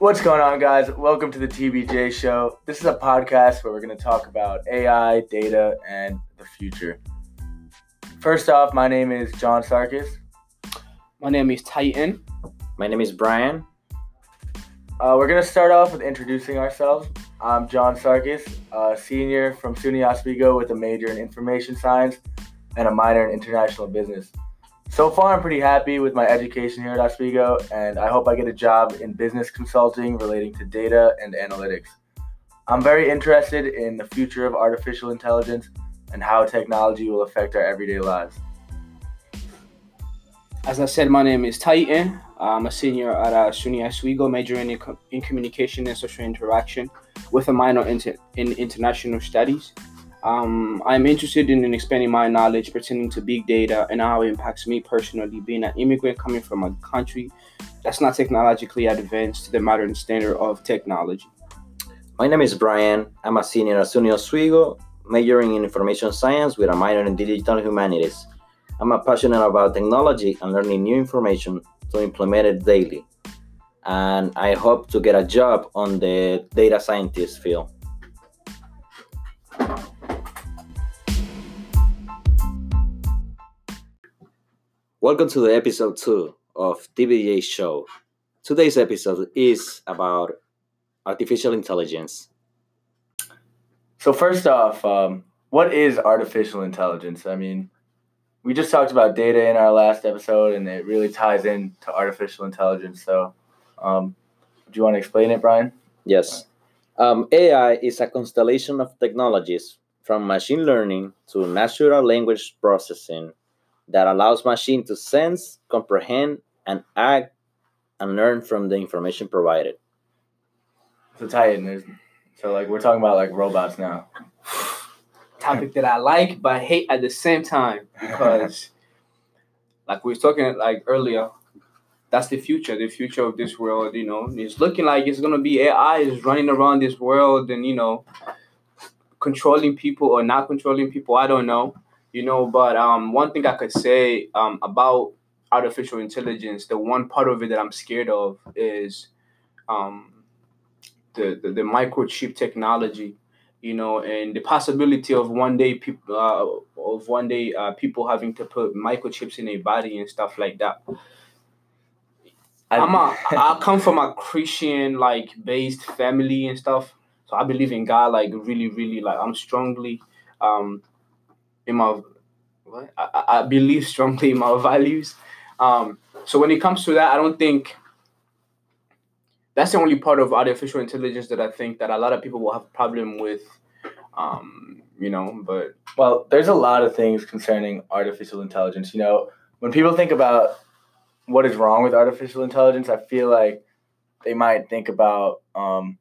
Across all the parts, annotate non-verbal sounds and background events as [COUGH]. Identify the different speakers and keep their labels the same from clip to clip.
Speaker 1: What's going on, guys? Welcome to the TBJ Show. This is a podcast where we're going to talk about AI, data, and the future. First off, my name is John Sarkis.
Speaker 2: My name is Titan.
Speaker 3: My name is Brian.
Speaker 1: Uh, we're going to start off with introducing ourselves. I'm John Sarkis, a senior from SUNY Oswego with a major in information science and a minor in international business. So far, I'm pretty happy with my education here at Oswego, and I hope I get a job in business consulting relating to data and analytics. I'm very interested in the future of artificial intelligence and how technology will affect our everyday lives.
Speaker 2: As I said, my name is Titan. I'm a senior at uh, SUNY Oswego, majoring in, in communication and social interaction with a minor in, in international studies. Um, I'm interested in expanding my knowledge pertaining to big data and how it impacts me personally, being an immigrant coming from a country that's not technologically advanced to the modern standard of technology.
Speaker 3: My name is Brian. I'm a senior at SUNY Oswego, majoring in information science with a minor in digital humanities. I'm passionate about technology and learning new information to implement it daily. And I hope to get a job on the data scientist field. Welcome to the episode 2 of TBJ Show. Today's episode is about artificial intelligence.
Speaker 1: So, first off, um, what is artificial intelligence? I mean, we just talked about data in our last episode, and it really ties into artificial intelligence. So, um, do you want to explain it, Brian?
Speaker 3: Yes. Um, AI is a constellation of technologies from machine learning to natural language processing that allows machine to sense, comprehend, and act and learn from the information provided.
Speaker 1: So Titan, so like we're talking about like robots now.
Speaker 2: Topic that I like but hate at the same time because, [LAUGHS] like we were talking like earlier, that's the future. The future of this world, you know, it's looking like it's gonna be AI is running around this world and you know, controlling people or not controlling people. I don't know you know but um one thing i could say um about artificial intelligence the one part of it that i'm scared of is um the the, the microchip technology you know and the possibility of one day people uh, of one day uh, people having to put microchips in their body and stuff like that. I'm a, [LAUGHS] I come from a Christian like based family and stuff, so I believe in God like really, really like I'm strongly um in my what I, I believe strongly in my [LAUGHS] values. Um, so when it comes to that, I don't think that's the only part of artificial intelligence that I think that a lot of people will have a problem with. Um, you know, but
Speaker 1: well, there's a lot of things concerning artificial intelligence. You know, when people think about what is wrong with artificial intelligence, I feel like they might think about um,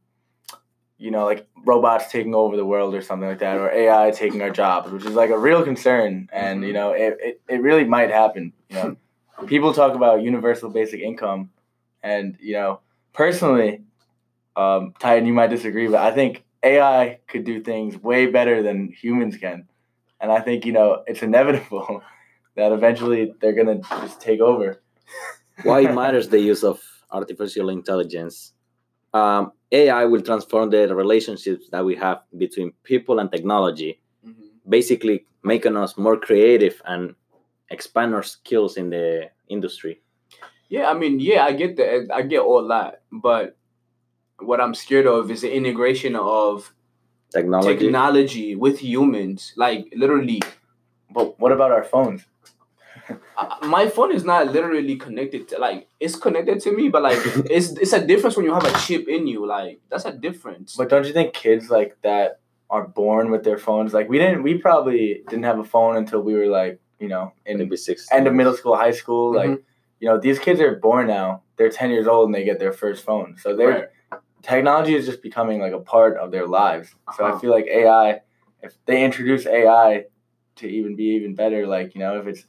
Speaker 1: you know, like robots taking over the world or something like that, or AI taking our jobs, which is like a real concern. And, you know, it, it, it really might happen. You know, [LAUGHS] people talk about universal basic income. And, you know, personally, um, Titan, you might disagree, but I think AI could do things way better than humans can. And I think, you know, it's inevitable [LAUGHS] that eventually they're going to just take over.
Speaker 3: Why [LAUGHS] matters the use of artificial intelligence? Um, AI will transform the relationships that we have between people and technology, mm-hmm. basically making us more creative and expand our skills in the industry.
Speaker 2: Yeah, I mean, yeah, I get that. I get all that, but what I'm scared of is the integration of
Speaker 3: technology,
Speaker 2: technology with humans, like literally.
Speaker 1: But what about our phones? [LAUGHS]
Speaker 2: my phone is not literally connected to like it's connected to me, but like [LAUGHS] it's it's a difference when you have a chip in you. Like that's a difference.
Speaker 1: But don't you think kids like that are born with their phones? Like we didn't, we probably didn't have a phone until we were like you know in
Speaker 3: maybe six
Speaker 1: end of middle school, high school. Mm-hmm. Like you know these kids are born now. They're ten years old and they get their first phone. So they're right. technology is just becoming like a part of their lives. So uh-huh. I feel like AI, if they introduce AI to even be even better, like you know if it's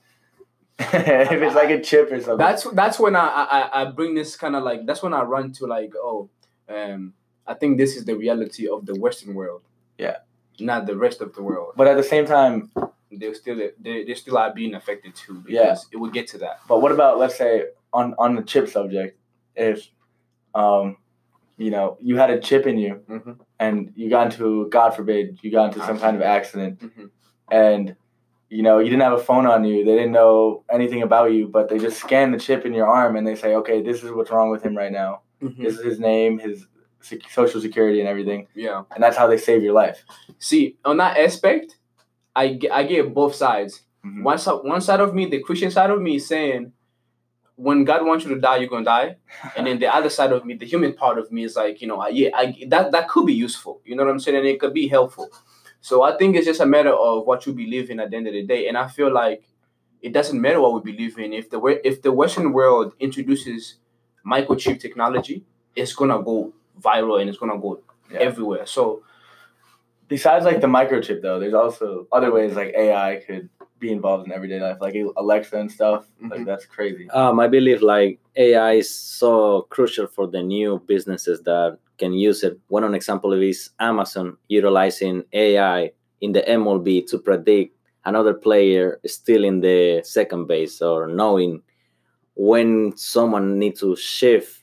Speaker 1: [LAUGHS] if it's like a chip or something.
Speaker 2: That's that's when I I, I bring this kind of like that's when I run to like oh um I think this is the reality of the Western world.
Speaker 1: Yeah.
Speaker 2: Not the rest of the world.
Speaker 1: But at the same time,
Speaker 2: they're still they they still are being affected too.
Speaker 1: Because yeah.
Speaker 2: It would get to that.
Speaker 1: But what about let's say on on the chip subject, if um you know, you had a chip in you
Speaker 2: Mhm.
Speaker 1: and you got into, God forbid, you got into some kind of accident
Speaker 2: Mhm.
Speaker 1: and, you know, you didn't have a phone on you. They didn't know anything about you, but they just scan the chip in your arm and they say, okay, this is what's wrong with him right now.
Speaker 2: Mhm.
Speaker 1: This is his name, his social security, and everything.
Speaker 2: Yeah.
Speaker 1: And that's how they save your life.
Speaker 2: See, on that aspect, I I get both sides.
Speaker 1: Mhm.
Speaker 2: One side, one side of me, the Christian side of me, is saying, when God wants you to die, you're gonna die, [LAUGHS] and then the other side of me, the human part of me, is like, you know, yeah, I, that that could be useful. You know what I'm saying? And it could be helpful. So I think it's just a matter of what you believe in at the end of the day. And I feel like it doesn't matter what we believe in. If the if the Western world introduces microchip technology, it's gonna go viral and it's gonna go
Speaker 1: Yeah.
Speaker 2: everywhere. So
Speaker 1: Besides like the microchip though, there's also other ways like AI could be involved in everyday life, like Alexa and stuff. Like
Speaker 2: Mhm.
Speaker 1: that's crazy.
Speaker 3: Um, I believe like AI is so crucial for the new businesses that can use it. One an example is Amazon utilizing AI in the MLB to predict another player still in the second base or knowing when someone needs to shift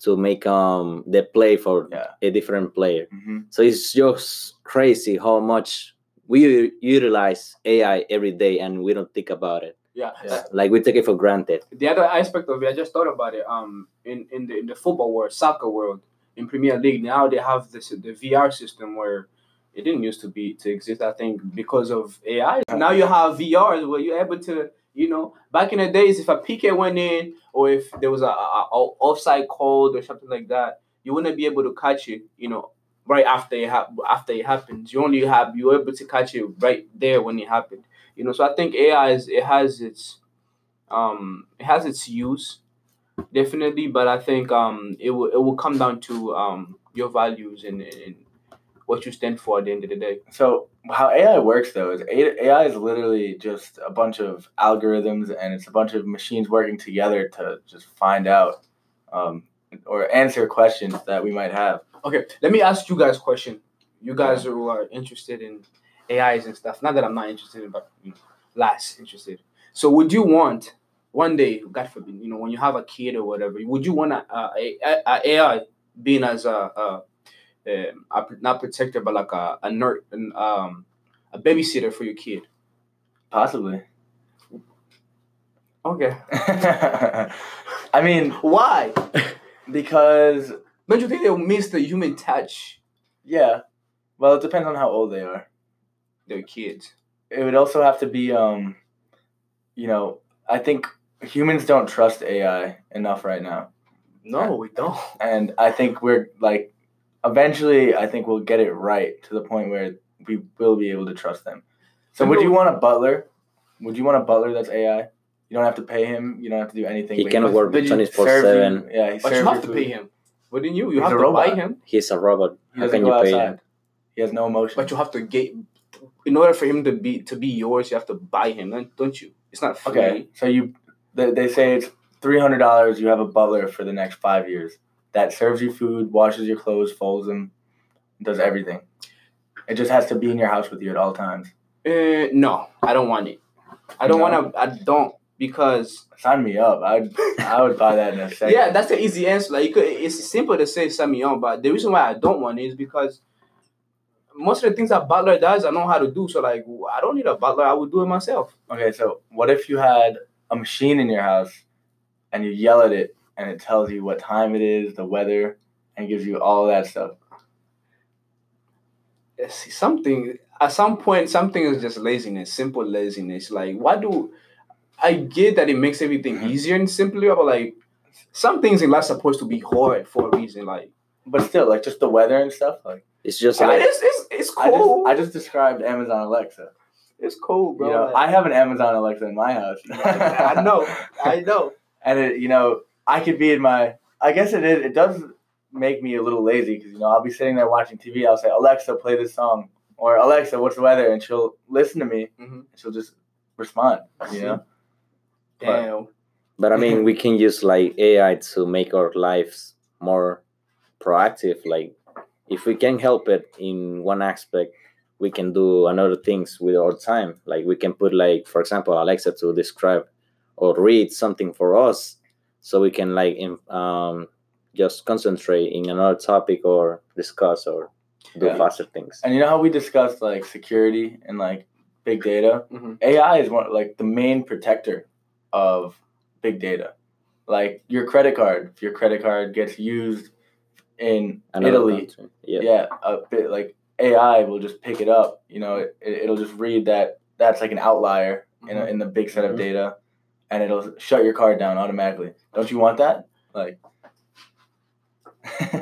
Speaker 3: to make um the play for
Speaker 1: Yeah.
Speaker 3: a different player.
Speaker 1: hmm
Speaker 3: So it's just crazy how much we utilize AI every day and we don't think about it.
Speaker 2: yeah,
Speaker 1: Yeah.
Speaker 3: Like we take it for granted.
Speaker 2: the other aspect of it, I just thought about it. Um, in in the in the football world, soccer world, in Premier League now they have this the VR system where it didn't used to be to exist. I think because of AI. Now you have VR where you're able to, you know, back in the days, if a PK went in or if there was a, a, a offside called or something like that, you wouldn't be able to catch it. You know. Right after it hap- after it happens, you only have you're able to catch it right there when it happened. You know, so I think AI is it has its um it has its use definitely but i think um it will it will come down to um your values and, and what you stand for at the end of the day
Speaker 1: So how AI works though is AI is literally just a bunch of algorithms and it's a bunch of machines working together to just find out um, or answer questions that we might have.
Speaker 2: okay let me ask you guys a question you guys who are interested in ais and stuff not that i'm not interested in but you know, less interested so would you want one day god forbid you know when you have a kid or whatever would you want a, a, a, a ai being as a, um, a, not protector, but like a, a nerd, an, um, a babysitter for your kid.
Speaker 1: Possibly.
Speaker 2: Okay. [LAUGHS]
Speaker 1: I mean,
Speaker 2: Why? [LAUGHS]
Speaker 1: because
Speaker 2: Don't you think they'll miss the human touch?
Speaker 1: yeah. Well, it depends on how old they are.
Speaker 2: They're kids.
Speaker 1: It would also have to be um you know, I think humans don't trust AI enough right now.
Speaker 2: No, we don't.
Speaker 1: and I think we're like eventually I think we'll get it right to the point where we will be able to trust them. So would you want a butler? Would you want a butler that's AI? You don't have to pay him. You don't have to do anything.
Speaker 3: He
Speaker 1: but
Speaker 3: can
Speaker 1: must-
Speaker 3: work
Speaker 2: but you
Speaker 3: 24
Speaker 1: serve
Speaker 3: 7.
Speaker 1: you- Yeah, he
Speaker 2: But you have
Speaker 1: your
Speaker 2: to pay him. Wouldn't you? You
Speaker 1: He's
Speaker 2: have
Speaker 1: a
Speaker 2: to
Speaker 1: robot.
Speaker 2: buy him,
Speaker 3: He's a robot.
Speaker 1: He
Speaker 3: How
Speaker 1: doesn't
Speaker 3: can you
Speaker 1: go
Speaker 3: pay
Speaker 1: outside.
Speaker 3: him?
Speaker 1: He has no emotion.
Speaker 2: but you have to get. In order for him to be to be yours, you have to buy him, don't- don't you? It's not free.
Speaker 1: okay, so you they, they say it's three hundred dollars. You have a butler for the next five years that serves you food, washes your clothes, folds them, does everything. It just has to be in your house with you at all times.
Speaker 2: Uh, no, I don't want it. I don't
Speaker 1: No?
Speaker 2: want to. I don't because
Speaker 1: Sign me up. I I would buy that in a [LAUGHS] second.
Speaker 2: yeah, that's the easy answer. Like you could, it's simple to say sign me on, but the reason why I don't want it is because most of the things that butler does, I know how to do. So like, I don't need a butler. I would do it myself.
Speaker 1: Okay, so what if you had a machine in your house and you yell at it and it tells you what time it is, the weather, and gives you all that stuff?
Speaker 2: Something at some point, something is just laziness, simple laziness. Like, why do I get that it makes everything
Speaker 1: Mhm.
Speaker 2: easier and simpler, but like some things in life supposed to be hard for a reason. Like,
Speaker 1: But still, like just the weather and stuff. Like
Speaker 3: It's just
Speaker 2: I
Speaker 3: like
Speaker 2: it's it's it's
Speaker 1: I just
Speaker 2: cool.
Speaker 1: I just described Amazon Alexa.
Speaker 2: it's cool, bro.
Speaker 1: you know,
Speaker 2: Like,
Speaker 1: I have an Amazon Alexa in my house. [LAUGHS]
Speaker 2: I know, I know.
Speaker 1: and it, you know, I could be in my. I guess it is. It does make me a little lazy because you know I'll be sitting there watching TV. I'll say Alexa, play this song, or Alexa, what's the weather, and she'll listen to me.
Speaker 2: Mhm.
Speaker 1: And she'll just respond. You know.
Speaker 2: Damn.
Speaker 3: But I mean, we can use like AI to make our lives more proactive. Like, if we can help it in one aspect, we can do another things with our time. Like, we can put like, for example, Alexa to describe or read something for us, so we can like um, just concentrate in another topic or discuss or do
Speaker 1: Yeah.
Speaker 3: faster things.
Speaker 1: And you know how we discussed like security and like big data?
Speaker 2: Mhm.
Speaker 1: AI is one like the main protector of big data. Like your credit card, if your credit card gets used in
Speaker 3: Another
Speaker 1: Italy,
Speaker 3: country. Yeah.
Speaker 1: yeah, a bit like AI will just pick it up. You know, it, it'll just read that that's like an outlier in, a, in the big set
Speaker 3: Mhm.
Speaker 1: of data, and it'll shut your card down automatically. Don't you want that? Like,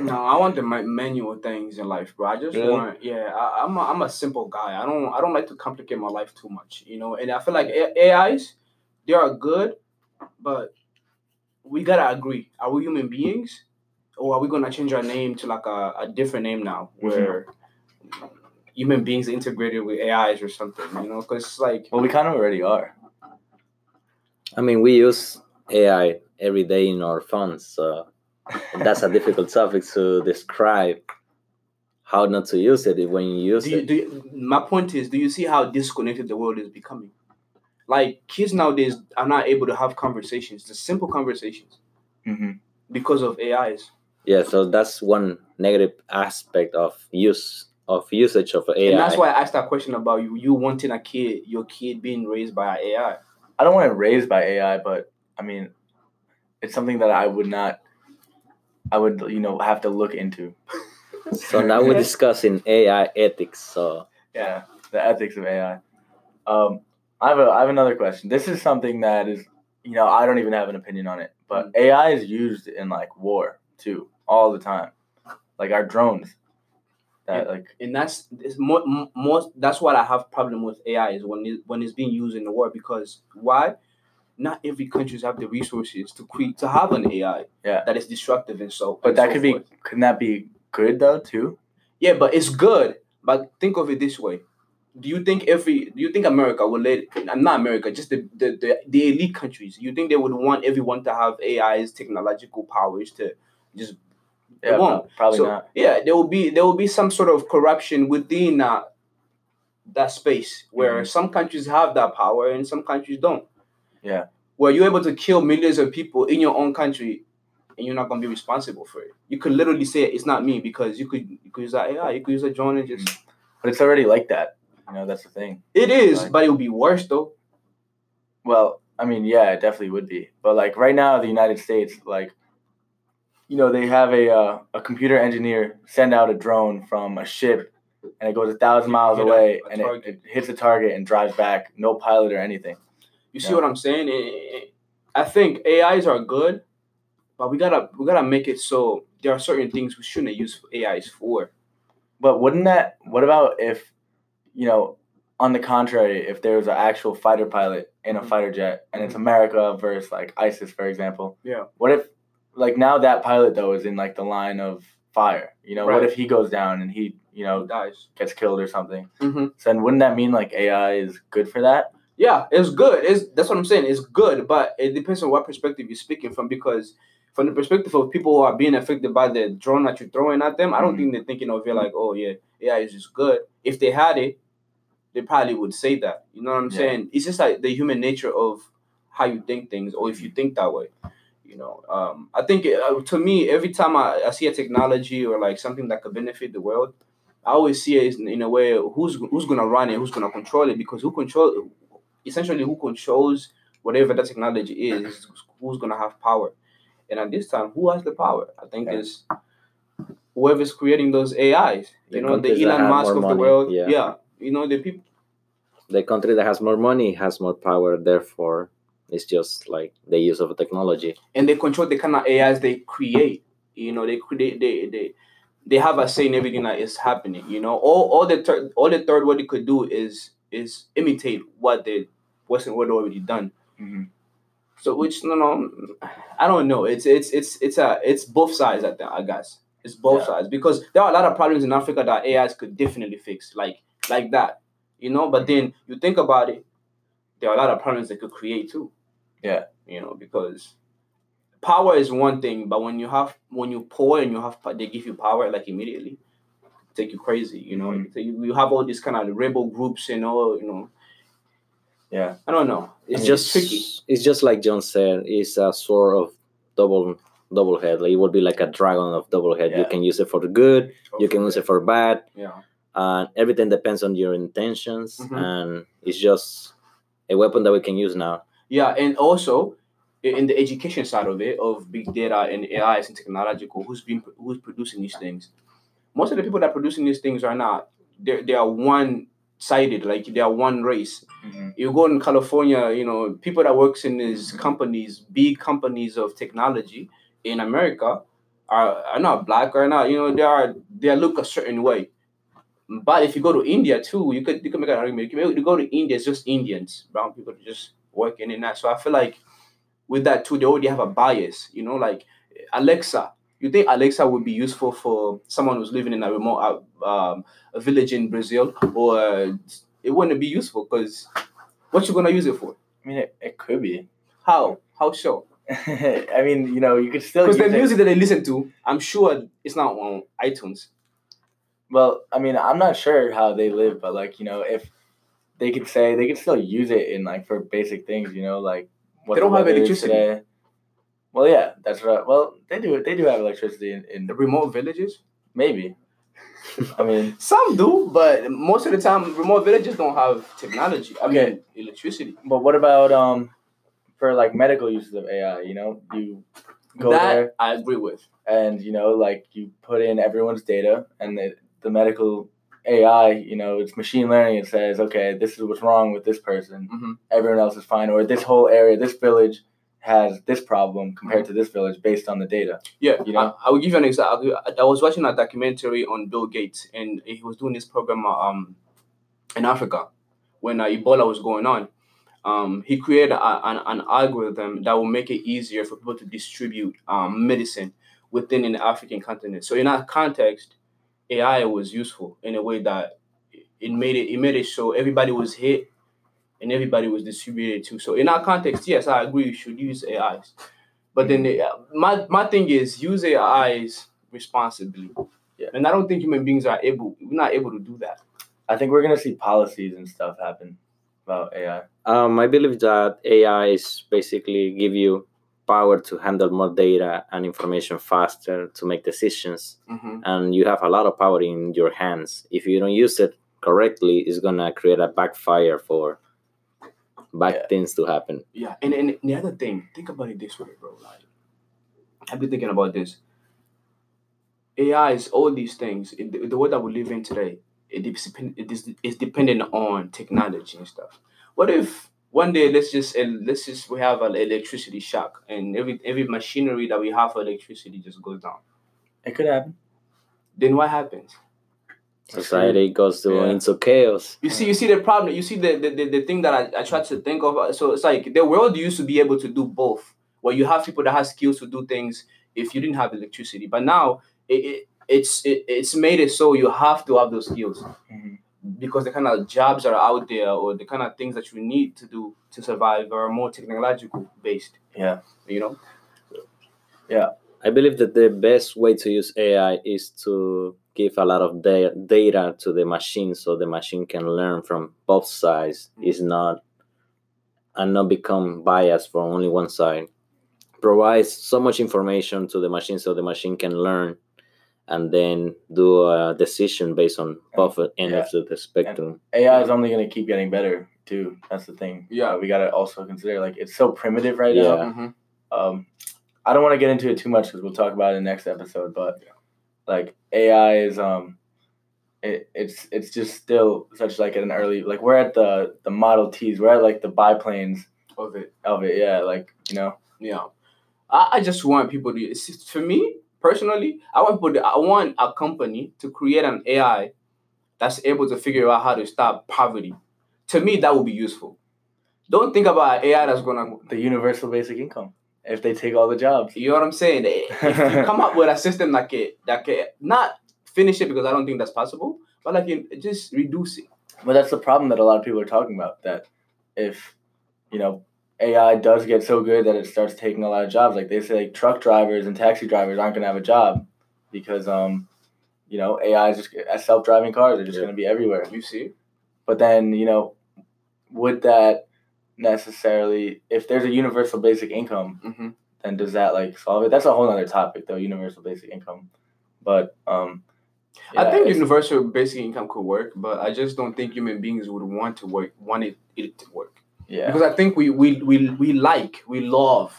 Speaker 2: No, I want the manual things in life, bro. I just
Speaker 1: Really?
Speaker 2: want, yeah. I, I'm a, I'm a simple guy. I don't I don't like to complicate my life too much, you know. And I feel like A- AIs, they are good, but we gotta agree. Are we human beings, or are we gonna change our name to like a, a different name now, mm-hmm. where human beings integrated with AIs or something? You know, because like
Speaker 1: well, we kind of already are.
Speaker 3: I mean, we use AI every day in our phones, so that's a [LAUGHS] difficult topic to describe how not to use it when you use
Speaker 2: do you,
Speaker 3: it.
Speaker 2: do you, my point is, do you see how disconnected the world is becoming? Like kids nowadays are not able to have conversations, the simple conversations,
Speaker 1: hmm
Speaker 2: because of AIs.
Speaker 3: Yeah, so that's one negative aspect of use of usage of AI.
Speaker 2: And that's why I asked that question about you, you wanting a kid, your kid being raised by AI.
Speaker 1: I don't want it raised by AI, but I mean, it's something that I would not. I would, you know, have to look into. [LAUGHS]
Speaker 3: So now we're discussing AI ethics. So
Speaker 1: Yeah, the ethics of AI. Um, I have a, I have another question. This is something that is, you know, I don't even have an opinion on it, but mm. AI is used in like war too, all the time. Like our drones. That like
Speaker 2: And that's it's more, m- most. That's what I have problem with AI is when it, when it's being used in the war because why? Not every countries have the resources to create to have an AI
Speaker 1: Yeah.
Speaker 2: that is destructive and so.
Speaker 1: but
Speaker 2: and
Speaker 1: that
Speaker 2: so
Speaker 1: could be couldn't that be good though too?
Speaker 2: Yeah, but it's good. But think of it this way: Do you think every? Do you think America would let? Not America, just the the, the, the elite countries. You think they would want everyone to have AI's technological powers to just? They
Speaker 1: Yeah,
Speaker 2: won't.
Speaker 1: probably
Speaker 2: So,
Speaker 1: not.
Speaker 2: Yeah, there will be there will be some sort of corruption within uh, that space where
Speaker 1: Mhm.
Speaker 2: some countries have that power and some countries don't.
Speaker 1: Yeah.
Speaker 2: Where you're able to kill millions of people in your own country and you're not gonna be responsible for it. You could literally say it's not me because you could you could use that AI, you could use a drone and just
Speaker 1: But it's already like that. You know, that's the thing.
Speaker 2: it is,
Speaker 1: Right.
Speaker 2: but it would be worse though.
Speaker 1: Well, I mean, yeah, it definitely would be. But like right now, the United States, like, you know, they have a uh, a computer engineer send out a drone from a ship, and it goes a thousand miles
Speaker 2: Hit a-
Speaker 1: away,
Speaker 2: a
Speaker 1: and it, it hits a target and drives back, no pilot or anything.
Speaker 2: You see
Speaker 1: Yeah.
Speaker 2: what I'm saying? It- it- I think AIs are good, but we gotta we gotta make it so there are certain things we shouldn't use AIs for.
Speaker 1: But wouldn't that? What about if, you know, on the contrary, if there was an actual fighter pilot in a
Speaker 2: Mhm.
Speaker 1: fighter jet, and it's America versus like ISIS, for example?
Speaker 2: Yeah.
Speaker 1: What if, like, now that pilot though is in like the line of fire? You know, what if he goes down and he, you know,
Speaker 2: dies?
Speaker 1: gets killed or something?
Speaker 2: hmm
Speaker 1: So then wouldn't that mean like AI is good for that?
Speaker 2: Yeah, it's good. It's that's what I'm saying. It's good, but it depends on what perspective you're speaking from. Because from the perspective of people who are being affected by the drone that you're throwing at them, I don't
Speaker 1: Mhm.
Speaker 2: think they're thinking of it like, oh yeah, AI is just good. If they had it, they probably would say that. You know what I'm
Speaker 1: Yeah.
Speaker 2: saying? It's just like the human nature of how you think things, or if you think that way. You know, um, I think uh, to me, every time I, I see a technology or like something that could benefit the world, I always see it in, in a way who's who's gonna run it, who's gonna control it, because who control essentially who controls whatever that technology is, who's gonna have power. And at this time, who has the power? I think
Speaker 1: Yeah.
Speaker 2: is whoever's creating those AIs.
Speaker 3: The
Speaker 2: You know, the Elon Musk of the world.
Speaker 3: yeah.
Speaker 2: Yeah. You know, the people
Speaker 3: the country that has more money has more power. Therefore, it's just like the use of technology.
Speaker 2: and they control the kind of AIs they create. You know, they create they they they have a say in everything that is happening. You know, all all the third all the third what they could do is is imitate what the Western world already done.
Speaker 1: Mhm.
Speaker 2: So which no no I don't know. It's it's it's it's a it's both sides I think I guess. It's both
Speaker 1: Yeah.
Speaker 2: sides because there are a lot of problems in Africa that AIs could definitely fix, like like that. You know, but then you think about it, there are a lot of problems that could create too.
Speaker 1: Yeah.
Speaker 2: You know, because power is one thing, but when you have when you pour and you have they give you power like immediately, take you crazy. You know,
Speaker 1: Mhm.
Speaker 2: so you, you have all these kind of rebel groups and all. You know,
Speaker 1: Yeah.
Speaker 2: I don't know. It's
Speaker 3: It's
Speaker 2: just
Speaker 3: just
Speaker 2: tricky.
Speaker 3: It's just like John said. It's a sort of double double head. Like it would be like a dragon of double head. You can use it for the good, you can use it for bad,
Speaker 2: Yeah.
Speaker 3: And everything depends on your intentions.
Speaker 2: Mhm.
Speaker 3: And it's just a weapon that we can use now.
Speaker 2: Yeah, and also in the education side of it, of big data and AI and technological, who's been who's producing these things? Most of the people that are producing these things are not. They they are one sided, like they are one race.
Speaker 1: Mhm.
Speaker 2: You go in California, you know, people that works in these companies, big companies of technology in America, are, are not black or not. You know, they are they look a certain way. But if you go to India too, you could you could make an argument. You, can, you go to India, it's just Indians, brown people just working in that. So I feel like with that too, they already have a bias. You know, like Alexa. You think Alexa would be useful for someone who's living in a remote uh, um, a village in Brazil, or uh, it wouldn't be useful because what you gonna use it for?
Speaker 1: I mean, it, it could be.
Speaker 2: How? How so? [LAUGHS]
Speaker 1: I mean, you know, you could still
Speaker 2: Because
Speaker 1: use
Speaker 2: the
Speaker 1: it.
Speaker 2: music that they listen to, I'm sure it's not on iTunes.
Speaker 1: Well, I mean, I'm not sure how they live, but like, you know, if they could say they could still use it in like for basic things, you know, like what
Speaker 2: They don't have electricity.
Speaker 1: today. Well, yeah, that's right. Well, they do. They do have electricity in, in
Speaker 2: The remote villages.
Speaker 1: maybe. I mean, [LAUGHS]
Speaker 2: Some do, but most of the time, remote villages don't have technology. I
Speaker 1: Okay.
Speaker 2: mean, electricity.
Speaker 1: but what about um for like medical uses of AI? You know, you go
Speaker 2: that
Speaker 1: there
Speaker 2: I agree with.
Speaker 1: and you know, like you put in everyone's data, and the the medical AI, you know, it's machine learning. It says, okay, this is what's wrong with this person.
Speaker 2: Mhm.
Speaker 1: Everyone else is fine, or this whole area, this village has this problem compared to this village based on the data.
Speaker 2: Yeah,
Speaker 1: You know?
Speaker 2: I, I will give you an example. I, I was watching a documentary on Bill Gates, and he was doing this program uh, um in Africa when uh, Ebola was going on. Um, he created a, an, an algorithm that will make it easier for people to distribute um, medicine within an African continent. So in that context, AI was useful in a way that it made it it made it so everybody was hit and everybody was distributed too. So in that context, yes, I agree you should use AIs. But then the, my my thing is use AIs responsibly.
Speaker 1: Yeah.
Speaker 2: And I don't think human beings are able we're not able to do that.
Speaker 1: I think we're gonna see policies and stuff happen about AI.
Speaker 3: Um, I believe that AI is basically give you power to handle more data and information faster to make decisions,
Speaker 2: Mm-hmm.
Speaker 3: and you have a lot of power in your hands. If you don't use it correctly, it's gonna create a backfire for bad
Speaker 1: Yeah.
Speaker 3: things to happen.
Speaker 2: Yeah, and, and the other thing, think about it this way, bro. Like, I've been thinking about this. AI is all these things. In the, the world that we live in today, it is, depend- it is it's dependent on technology and stuff. What if one day let's just uh, let's just we have an electricity shock and every every machinery that we have for electricity just goes down?
Speaker 1: It could happen.
Speaker 2: Then what happens?
Speaker 3: Society goes to
Speaker 1: Yeah.
Speaker 3: into chaos.
Speaker 2: You see, you see the problem. You see the the, the, the thing that I, I try to think of. So it's like the world used to be able to do both, where you have people that have skills to do things if you didn't have electricity. But now it, it it's it, it's made it so you have to have those skills
Speaker 1: Mhm.
Speaker 2: Because the kind of jobs are out there or the kind of things that you need to do to survive are more technological based.
Speaker 1: Yeah.
Speaker 2: You know. Yeah.
Speaker 3: I believe that the best way to use AI is to give a lot of da- data to the machine so the machine can learn from both sides mm-hmm. is not and not become biased for only one side provides so much information to the machine so the machine can learn and then do a decision based on both ends
Speaker 1: Yeah.
Speaker 3: of the spectrum
Speaker 1: AI is only gonna keep getting better too. That's the thing.
Speaker 2: Yeah.
Speaker 1: Uh, we gotta also consider like it's so primitive right
Speaker 3: Yeah.
Speaker 1: now.
Speaker 2: Mhm.
Speaker 1: Um, I don't want to get into it too much because we'll talk about it in the next episode. But like AI is um, it, it's it's just still such like an early like we're at the the Model Ts. We're at like the biplanes
Speaker 2: Of it.
Speaker 1: of it. Yeah, like you know.
Speaker 2: Yeah. I, I just want people to it's for me personally, I want people to, I want a company to create an AI that's able to figure out how to stop poverty. To me, that would be useful. Don't think about AI that's gonna
Speaker 1: the universal basic income if they take all the jobs.
Speaker 2: you know what I'm saying? Eh, if you [LAUGHS] come up with a system that can that can not finish it because I don't think that's possible, but like just reduce it.
Speaker 1: But that's the problem that a lot of people are talking about. That if you know AI does get so good that it starts taking a lot of jobs, like they say, like, truck drivers and taxi drivers aren't going to have a job because um you know AI is just as self driving cars are just
Speaker 3: Yeah.
Speaker 1: going to be everywhere.
Speaker 2: You see?
Speaker 1: But then you know would that necessarily if there's a universal basic income
Speaker 2: Mm-hmm.
Speaker 1: then does that like solve it? That's a whole other topic though, universal basic income. But um
Speaker 2: I think universal basic income could work, but I just don't think human beings would want to work want it, it to work.
Speaker 1: Yeah.
Speaker 2: Because I think we we, we we like, we love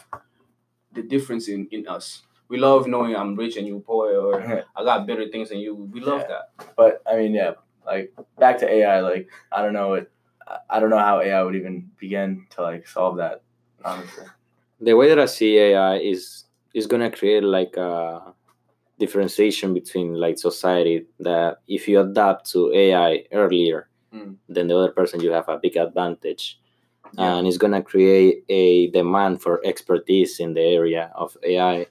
Speaker 2: the difference in, in us. We love knowing I'm rich and you poor or I got better things than you. We love
Speaker 1: Yeah.
Speaker 2: that.
Speaker 1: But I mean, yeah, like back to AI. Like I don't know it. I- I don't know how AI would even begin to like solve that. Honestly,
Speaker 3: the way that I see AI is is gonna create like a differentiation between like society that if you adapt to AI earlier
Speaker 2: Mm.
Speaker 3: than the other person, you have a big advantage.
Speaker 2: Yeah.
Speaker 3: And it's gonna create a demand for expertise in the area of AI.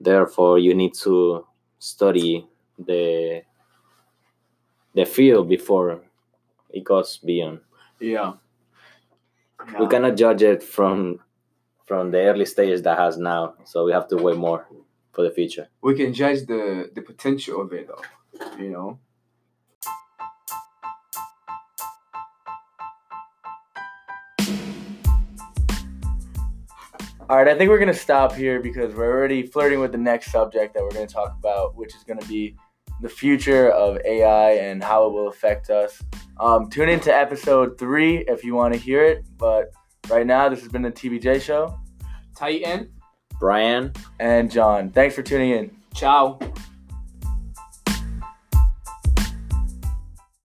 Speaker 3: Therefore, you need to study the the field before it goes beyond.
Speaker 2: Yeah.
Speaker 3: We cannot judge it from from the early stages that has now, so we have to wait more for the future.
Speaker 2: we can judge the the potential of it though. You know?
Speaker 1: All right. I think we're gonna stop here because we're already flirting with the next subject that we're gonna talk about, which is gonna be the future of AI and how it will affect us. Um, tune into episode three if you want to hear it. But right now, this has been the TBJ show
Speaker 2: Titan.
Speaker 3: Brian,
Speaker 1: and John. Thanks for tuning in.
Speaker 2: Ciao.